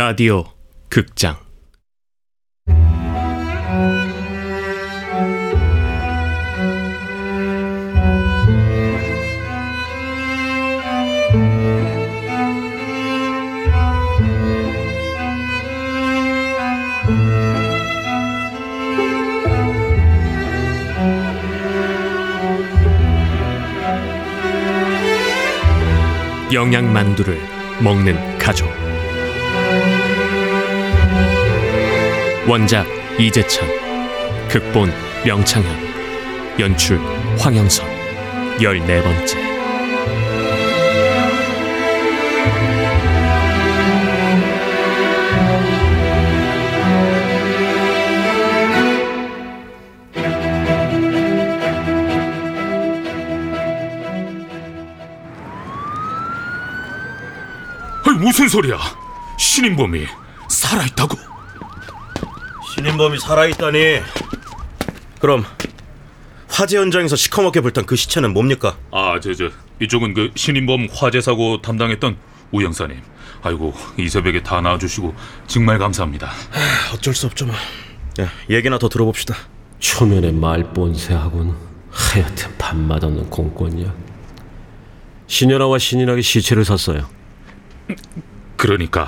라디오 극장. 영양만두를 먹는 가족 원작 이재찬 극본 명창현 연출 황영선 열네 번째 무슨 소리야? 신인범이 살아있다고? 신인범이 살아있다니. 그럼 화재 현장에서 시커멓게 불탄 그 시체는 뭡니까? 아, 저, 저, 이쪽은 그 신인범 화재 사고 담당했던 우 형사님. 아이고, 이 새벽에 다 나와주시고 정말 감사합니다. 어쩔 수 없죠 뭐. 야, 얘기나 더 들어봅시다. 초면에 말본세하고는 하여튼 밥맛 없는 공권이야. 신현아와 신인학의 시체를 샀어요. 그러니까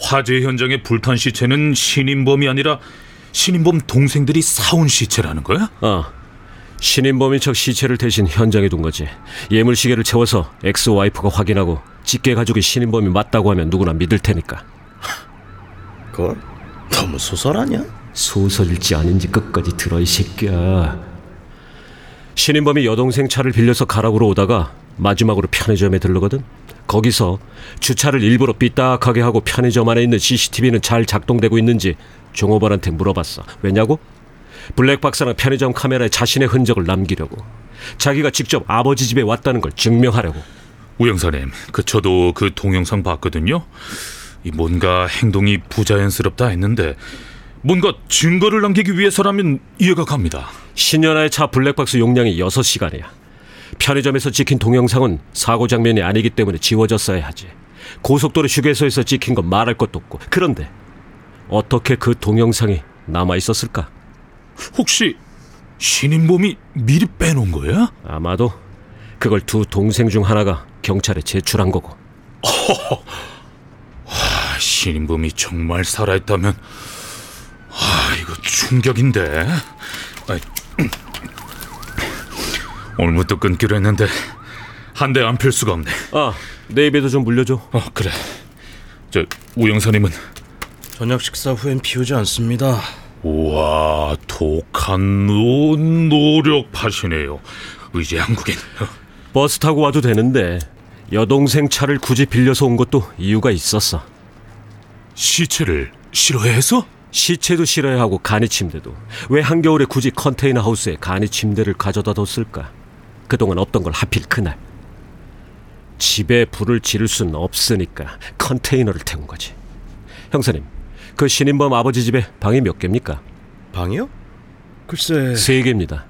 화재 현장에 불탄 시체는 신인범이 아니라 신인범 동생들이 사온 시체라는 거야? 아, 신인범인 척 시체를 대신 현장에 둔 거지. 예물시계를 채워서 ex-wife가 확인하고 직계 가족이 신인범이 맞다고 하면 누구나 믿을 테니까. 그거 너무 소설 아니야? 소설일지 아닌지 끝까지 들어 이 새끼야. 신인범이 여동생 차를 빌려서 가락으로 오다가 마지막으로 편의점에 들르거든. 거기서 주차를 일부러 삐딱하게 하고 편의점 안에 있는 CCTV는 잘 작동되고 있는지 종업원한테 물어봤어. 왜냐고? 블랙박스랑 편의점 카메라에 자신의 흔적을 남기려고. 자기가 직접 아버지 집에 왔다는 걸 증명하려고. 우 형사님, 그 저도 그 동영상 봤거든요. 이 뭔가 행동이 부자연스럽다 했는데 뭔가 증거를 남기기 위해서라면 이해가 갑니다. 신현아의 차 블랙박스 용량이 6시간이야. 편의점에서 찍힌 동영상은 사고 장면이 아니기 때문에 지워졌어야 하지. 고속도로 휴게소에서 찍힌 건 말할 것도 없고. 그런데 어떻게 그 동영상이 남아 있었을까? 혹시 신인범이 미리 빼놓은 거야? 아마도 그걸 두 동생 중 하나가 경찰에 제출한 거고. 아, 신인범이 정말 살아있다면 아 이거 충격인데 아이, 오늘부터 끊기로 했는데 한 대 안 필 수가 없네 아, 내 입에도 좀 물려줘. 어 그래 저 우영사님은 저녁 식사 후엔 피우지 않습니다. 우와 독한 노, 노력하시네요 의제 한국인 버스 타고 와도 되는데 여동생 차를 굳이 빌려서 온 것도 이유가 있었어. 시체를 싫어해서? 시체도 실어야 하고 간이 침대도 왜 한겨울에 굳이 컨테이너 하우스에 간이 침대를 가져다 뒀을까? 그동안 없던 걸 하필 그날 집에 불을 지를 순 없으니까 컨테이너를 태운 거지. 형사님, 그 신인범 아버지 집에 방이 몇 개입니까? 방이요? 글쎄. 세 개입니다.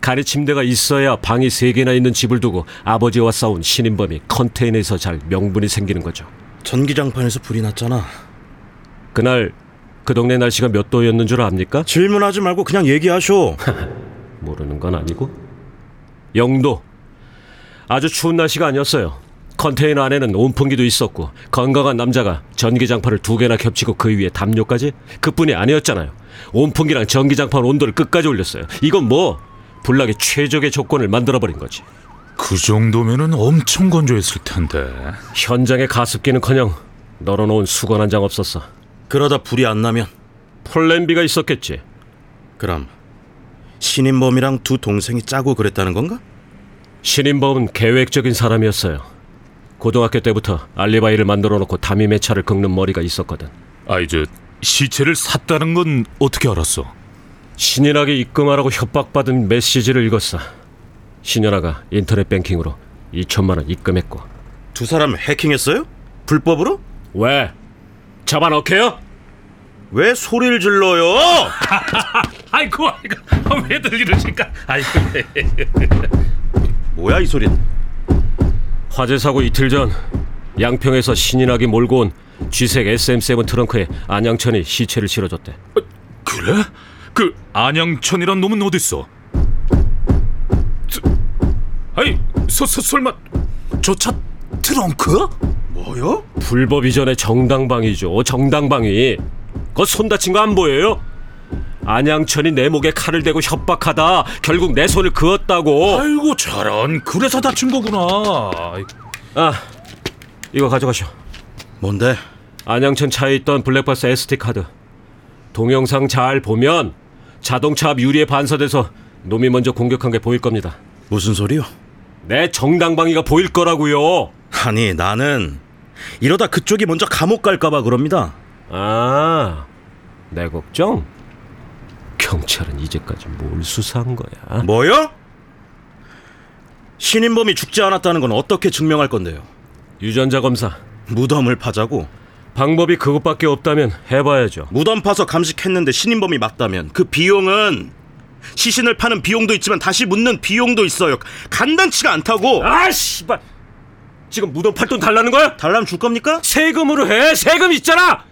간이 침대가 있어야 방이 세 개나 있는 집을 두고 아버지와 싸운 신인범이 컨테이너에서 잘 명분이 생기는 거죠. 전기장판에서 불이 났잖아. 그날 그 동네 날씨가 몇 도였는 줄 압니까? 질문하지 말고 그냥 얘기하쇼. 모르는 건 아니고 영도 아주 추운 날씨가 아니었어요. 컨테이너 안에는 온풍기도 있었고 건강한 남자가 전기장판을 두 개나 겹치고 그 위에 담요까지 그뿐이 아니었잖아요. 온풍기랑 전기장판 온도를 끝까지 올렸어요. 이건 뭐 불나기 최적의 조건을 만들어버린 거지. 그 정도면은 엄청 건조했을 텐데 현장에 가습기는커녕 널어놓은 수건 한 장 없었어. 그러다 불이 안 나면 플랜 B가 있었겠지. 그럼 신인범이랑 두 동생이 짜고 그랬다는 건가? 신인범은 계획적인 사람이었어요. 고등학교 때부터 알리바이를 만들어 놓고 담임의 차를 긁는 머리가 있었거든. 아이 저 시체를 샀다는 건 어떻게 알았어? 신인학이 입금하라고 협박받은 메시지를 읽었어. 신현아가 인터넷 뱅킹으로 2천만 원 입금했고. 두 사람 해킹했어요? 불법으로? 왜? 잡아넣게요? 왜 소리를 질러요? 아이고 아이고 왜들 이러실까? 아이고 뭐야 이 소린? 화재 사고 이틀 전 양평에서 신인학이 몰고 온 쥐색 SM7 트렁크에 안양천이 시체를 실어줬대. 그래? 그 안양천이란 놈은 어딨어? 저, 아이, 서, 서, 설마 저 차 트렁크? 뭐요? 불법 이전의 정당방위죠. 정당방위. 그거 손 다친 거 안 보여요? 안양천이 내 목에 칼을 대고 협박하다 결국 내 손을 그었다고. 아이고 저런 그래서 다친 거구나 아이, 아, 이거 가져가시오. 뭔데? 안양천 차에 있던 블랙박스 SD 카드. 동영상 잘 보면 자동차 앞 유리에 반사돼서 놈이 먼저 공격한 게 보일 겁니다. 무슨 소리요? 내 정당방위가 보일 거라고요. 아니 나는 이러다 그쪽이 먼저 감옥 갈까봐 그럽니다. 아, 내 걱정? 경찰은 이제까지 뭘 수사한 거야? 뭐요? 신인범이 죽지 않았다는 건 어떻게 증명할 건데요? 유전자 검사. 무덤을 파자고 방법이 그것밖에 없다면 해봐야죠. 무덤 파서 감식했는데 신인범이 맞다면 그 비용은 시신을 파는 비용도 있지만 다시 묻는 비용도 있어요. 간단치가 않다고. 아, 씨발. 지금 무덤 팔 돈 달라는 거야? 달라면 줄 겁니까? 세금으로 해. 세금 있잖아.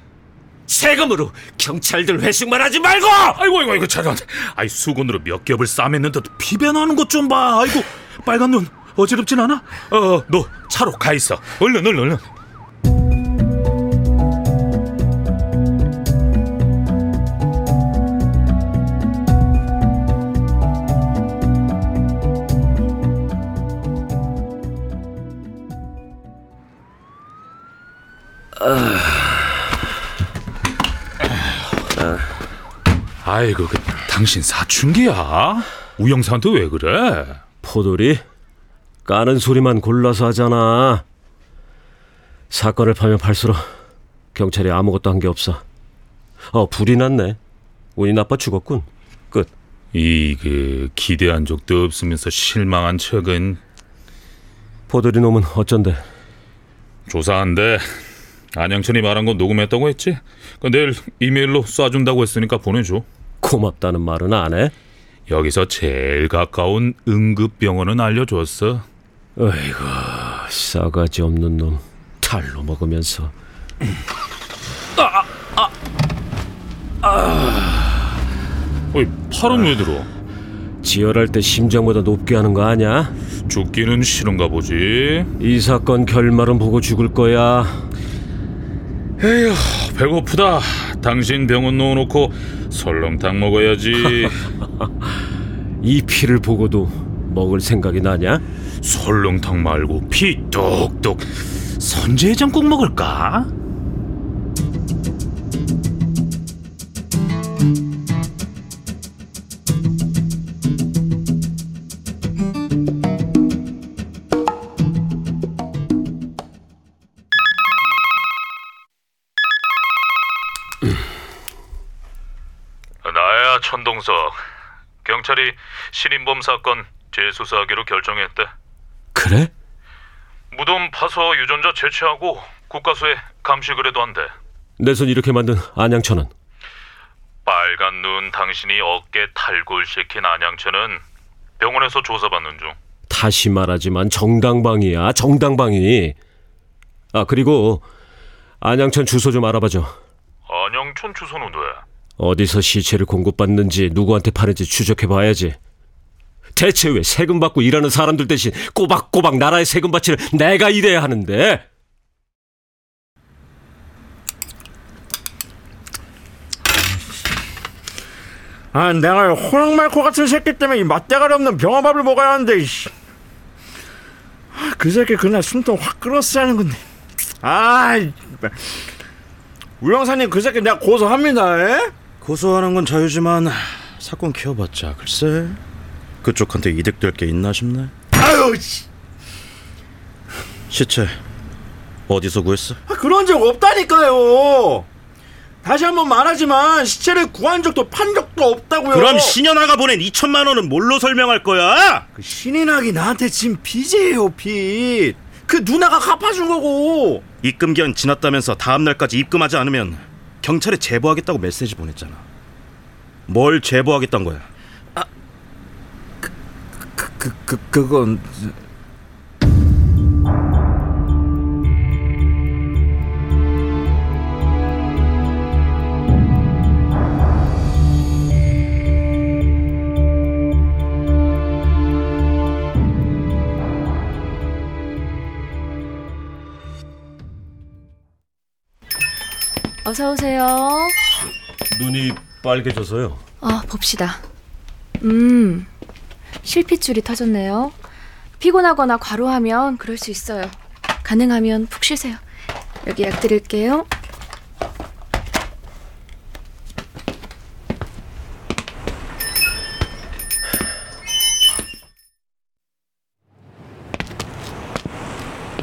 세금으로 경찰들 회식만 하지 말고. 아이고 아이고 아이고 잠깐 아이 수건으로 몇 겹을 싸맸는데도 피변하는 것 좀 봐. 아이고 빨간 눈. 어지럽진 않아? 어 너 차로 가 있어. 얼른 얼른 얼른. 아 이고 그 당신 사춘기야? 우영사한테 왜 그래? 포돌이 까는 소리만 골라서 하잖아. 사건을 파면 팔수록 경찰이 아무것도 한 게 없어. 어, 불이 났네. 운이 나빠 죽었군. 끝. 이그 기대한 적도 없으면서 실망한 척은 포돌이 놈은 어쩐데? 조사한데 안양천이 말한 건 녹음했다고 했지? 그 내일 이메일로 쏴준다고 했으니까 보내줘. 고맙다는 말은 안 해? 여기서 제일 가까운 응급병원은 알려줬어. 어이구, 싸가지 없는 놈. 탈로 먹으면서. 어이 팔은 왜 들어? 지혈할 때 심장보다 높게 하는 거 아냐? 죽기는 싫은가 보지. 이 사건 결말은 보고 죽을 거야. 에휴 배고프다. 당신 병원 넣어놓고 설렁탕 먹어야지. 이 피를 보고도 먹을 생각이 나냐? 설렁탕 말고 피 똑똑. 선제해장국 먹을까? 경찰이 신인범 사건 재수사하기로 결정했대. 그래? 무덤 파서 유전자 채취하고 국가수에 감식을 해도 한대. 내 손 이렇게 만든 안양천은 빨간 눈 당신이 어깨 탈골시킨 안양채는 병원에서 조사받는 중. 다시 말하지만 정당방위야 정당방위 아 그리고 안양천 주소 좀 알아봐줘 안양천 주소는 왜? 어디서 시체를 공급받는지 누구한테 파는지 추적해봐야지 대체 왜 세금 받고 일하는 사람들 대신 꼬박꼬박 나라의 세금 바치를 내가 일해야 하는데 아, 내가 호랑말코 같은 새끼 때문에 이 맛대가리 없는 병아밥을 먹어야 하는데, 이씨. 아, 그 새끼 그날 숨통 확 끌었어야 하는 건데. 아, 이 우영사님 그 새끼 내가 고소합니다, 에? 고소하는 건 자유지만 사건 키워봤자 글쎄 그쪽한테 이득될 게 있나 싶네. 아유, 씨. 시체 어디서 구했어? 아, 그런 적 없다니까요. 다시 한번 말하지만 시체를 구한 적도 판 적도 없다고요. 그럼 신현아가 보낸 2천만 원은 뭘로 설명할 거야? 그 신인학이 나한테 진 빚이에요, 빚. 그 누나가 갚아준 거고. 입금 기한 지났다면서 다음 날까지 입금하지 않으면 경찰에 제보하겠다고 메시지 보냈잖아. 뭘 제보하겠단 거야? 그, 그, 그 그건 어서 오세요. 눈이 빨개져서요. 아, 봅시다. 음, 실핏줄이 터졌네요. 피곤하거나 과로하면 그럴 수 있어요. 가능하면 푹 쉬세요. 여기 약 드릴게요.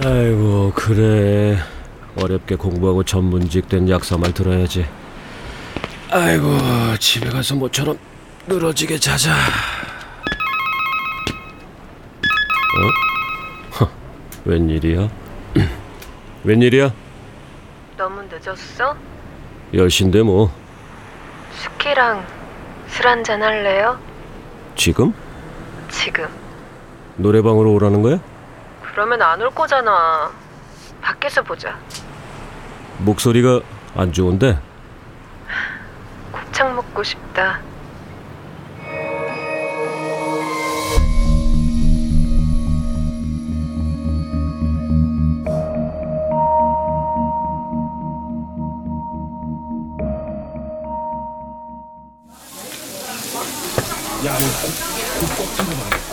아이고 그래 어렵게 공부하고 전문직 된 약사 말 들어야지 아이고 집에 가서 모처럼 늘어지게 자자 어? 허, 웬일이야? 웬일이야? 너무 늦었어? 10시인데 뭐 스키랑 술 한잔 할래요? 지금? 지금. 노래방으로 오라는 거야? 그러면 안 올 거잖아. 밖에서 보자. 목소리가 안 좋은데 곱창 먹고 싶다.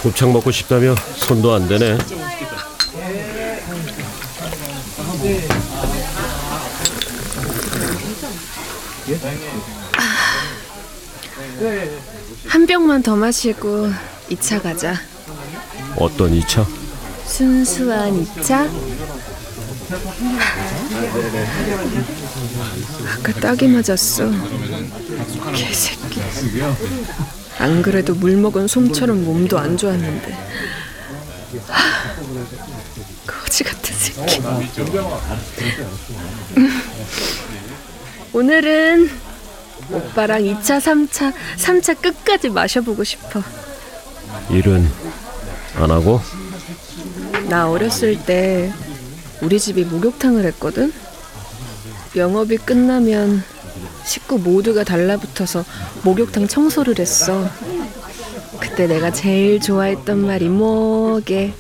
곱창 먹고 싶다며 손도 안 대네 한 병만 더 마시고 2차 가자. 어떤 2차? 순수한 2차? 아까 딱이 맞았어. 개새끼. 안 그래도 물 먹은 솜처럼 몸도 안 좋았는데. 하, 거지 같은 새끼. 오늘은 오빠랑 2차, 3차, 3차 끝까지 마셔보고 싶어. 일은 안 하고? 나 어렸을 때 우리 집이 목욕탕을 했거든. 영업이 끝나면 식구 모두가 달라붙어서 목욕탕 청소를 했어. 그때 내가 제일 좋아했던 말이 뭐게?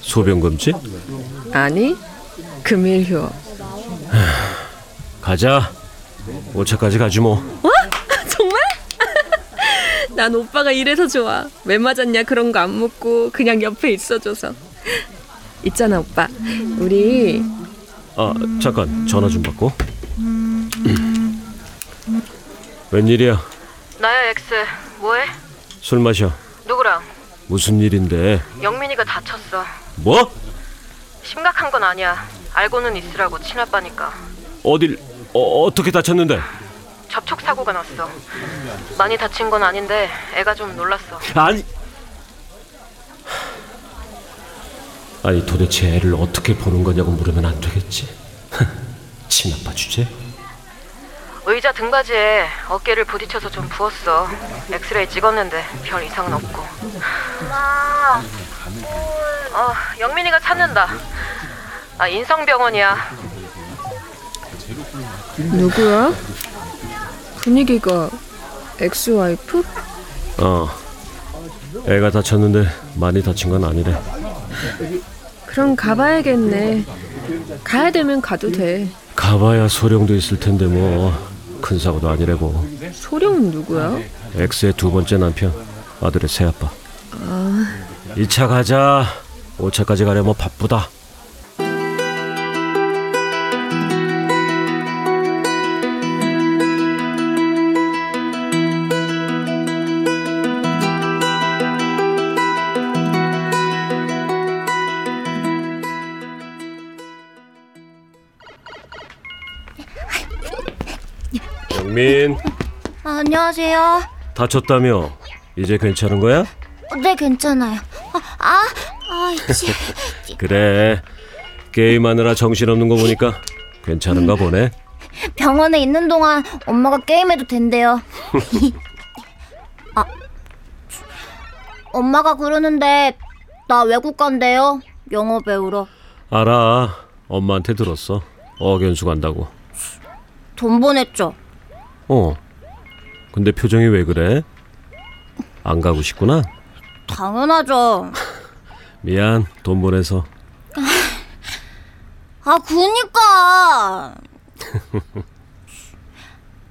소변금지? 아니, 금일 휴업. 가자 5차까지 가지 뭐 정말? 난 오빠가 이래서 좋아. 왜 맞았냐 그런 거 안 묻고 그냥 옆에 있어줘서. 있잖아 오빠. 우리 아 잠깐 전화 좀 받고 웬일이야 나야 ex. 뭐해? 술 마셔 누구랑? 무슨 일인데 영민이가 다쳤어. 뭐? 심각한 건 아니야. 알고는 있으라고 친아빠니까. 어딜 어, 어떻게 다쳤는데 접촉 사고가 났어. 많이 다친 건 아닌데 애가 좀 놀랐어. 아니 아니 도대체 애를 어떻게 보는 거냐고 물으면 안 되겠지 친아빠 주제 의자 등받이에 어깨를 부딪혀서 좀 부었어. 엑스레이 찍었는데 별 이상은 없고. 엄마. 어, 영민이가 찾는다. 아, 인성병원이야. 누구야? 분위기가 ex-wife? 어 애가 다쳤는데 많이 다친 건 아니래 그럼 가봐야겠네. 가야 되면 가도 돼. 가봐야 소령도 있을 텐데 뭐 큰 사고도 아니래고 소령은 누구야? ex의 두 번째 남편 아들의 새아빠 아... 2차 가자 5차까지 가려면 바쁘다 영민 안녕하세요. 다쳤다며 이제 괜찮은 거야? 네, 괜찮아요. 아, 아, 아, 치. 그래 게임하느라 정신없는 거 보니까 괜찮은가 보네 병원에 있는 동안 엄마가 게임해도 된대요. 아, 엄마가 그러는데 나 외국 간대요. 영어 배우러. 알아 엄마한테 들었어 어견수 간다고 돈 보냈죠. 어 근데 표정이 왜 그래? 안 가고 싶구나? 당연하죠. 미안 돈 보내서 아, 그니까.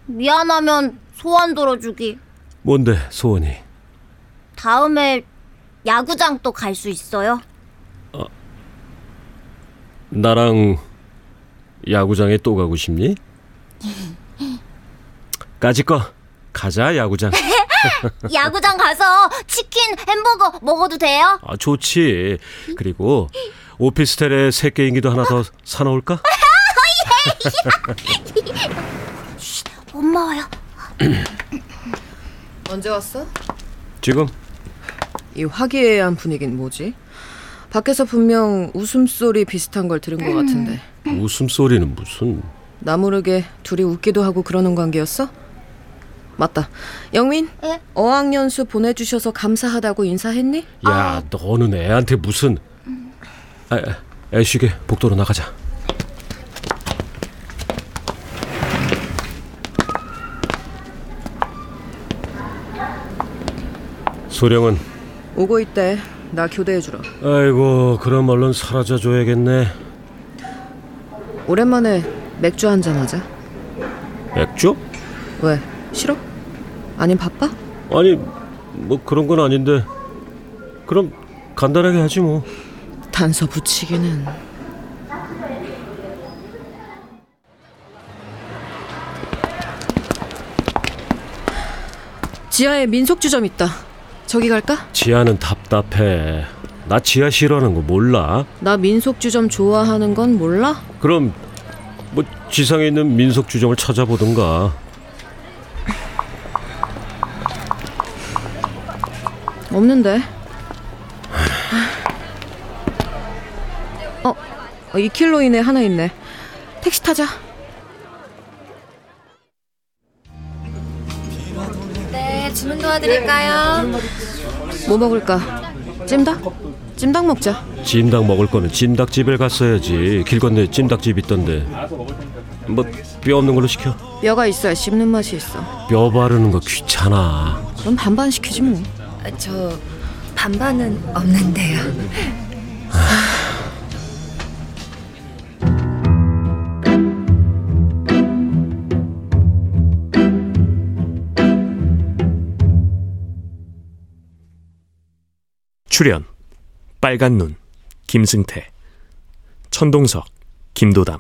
미안하면 소원 들어주기. 뭔데 소원이? 다음에 야구장 또 갈 수 있어요? 나랑 야구장에 또 가고 싶니? 까짓거 가자 야구장. 야구장 가서 치킨, 햄버거 먹어도 돼요? 아 좋지. 그리고 오피스텔에 새 게임기도 하나 더 사놓을까? 엄마 와요. 언제 왔어? 지금 이 화기애애한 분위기는 뭐지? 밖에서 분명 웃음소리 비슷한 걸 들은 것 같은데 웃음소리는 무슨? 나 모르게 둘이 웃기도 하고 그러는 관계였어? 맞다 영민 예? 어학연수 보내주셔서 감사하다고 인사했니? 야 너는 애한테 무슨? 아, 애 쉬게 복도로 나가자. 소령은 오고 있대 나 교대해주러 아이고 그럼 얼른 사라져 줘야겠네. 오랜만에 맥주 한잔 하자 맥주? 왜? 싫어? 아님 바빠? 아니 뭐 그런 건 아닌데. 그럼 간단하게 하지 뭐. 단서 붙이기는 지하에 민속주점 있다 저기 갈까? 지하는 답답해. 나 지하 싫어하는 거 몰라? 나 민속주점 좋아하는 건 몰라? 그럼 뭐 지상에 있는 민속 주점을 찾아보든가. 없는데 어, 어 2킬로 이내 하나 있네 택시 타자 네, 주문 도와드릴까요? 뭐 먹을까? 찜닭? 찜닭 먹자 찜닭 먹을 거는 찜닭집에 갔어야지. 길 건너에 찜닭집 있던데. 뭐 뼈 없는 걸로 시켜. 뼈가 있어야 씹는 맛이 있어 뼈 바르는 거 귀찮아. 그럼 반반 시키지 뭐 저 반반은 없는데요. 출연 빨간 눈 김승태. 천동석 김도담.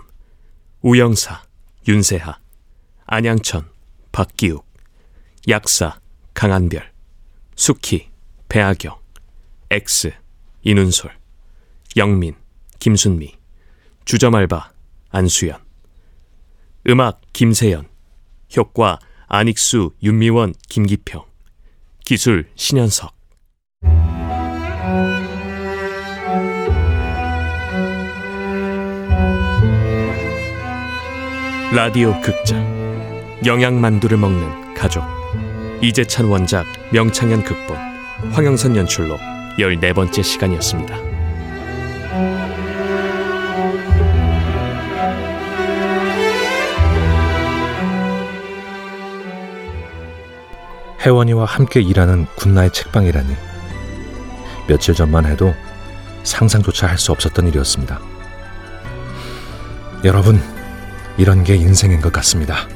우영사 윤세하. 안양천 박기욱. 약사 강한별 수키 배아경 ex 이눈솔 영민 김순미 주점알바 안수연. 음악 김세연. 효과 안익수 윤미원 김기평. 기술 신현석. 라디오 극장. 영양만두를 먹는 가족. 이재찬 원작 명창현 극본 황영선 연출로 14번째 시간이었습니다. 혜원이와 함께 일하는 군나의 책방이라니 며칠 전만 해도 상상조차 할 수 없었던 일이었습니다. 여러분, 이런 게 인생인 것 같습니다.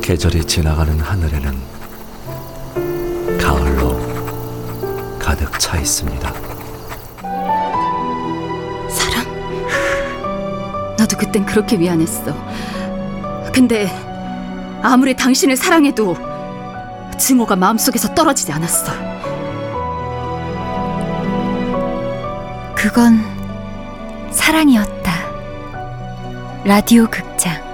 계절이 지나가는 하늘에는 가을로 가득 차 있습니다. 사랑? 나도 그땐 그렇게 미안했어. 근데 아무리 당신을 사랑해도 증오가 마음속에서 떨어지지 않았어. 그건 사랑이었다. 라디오 극장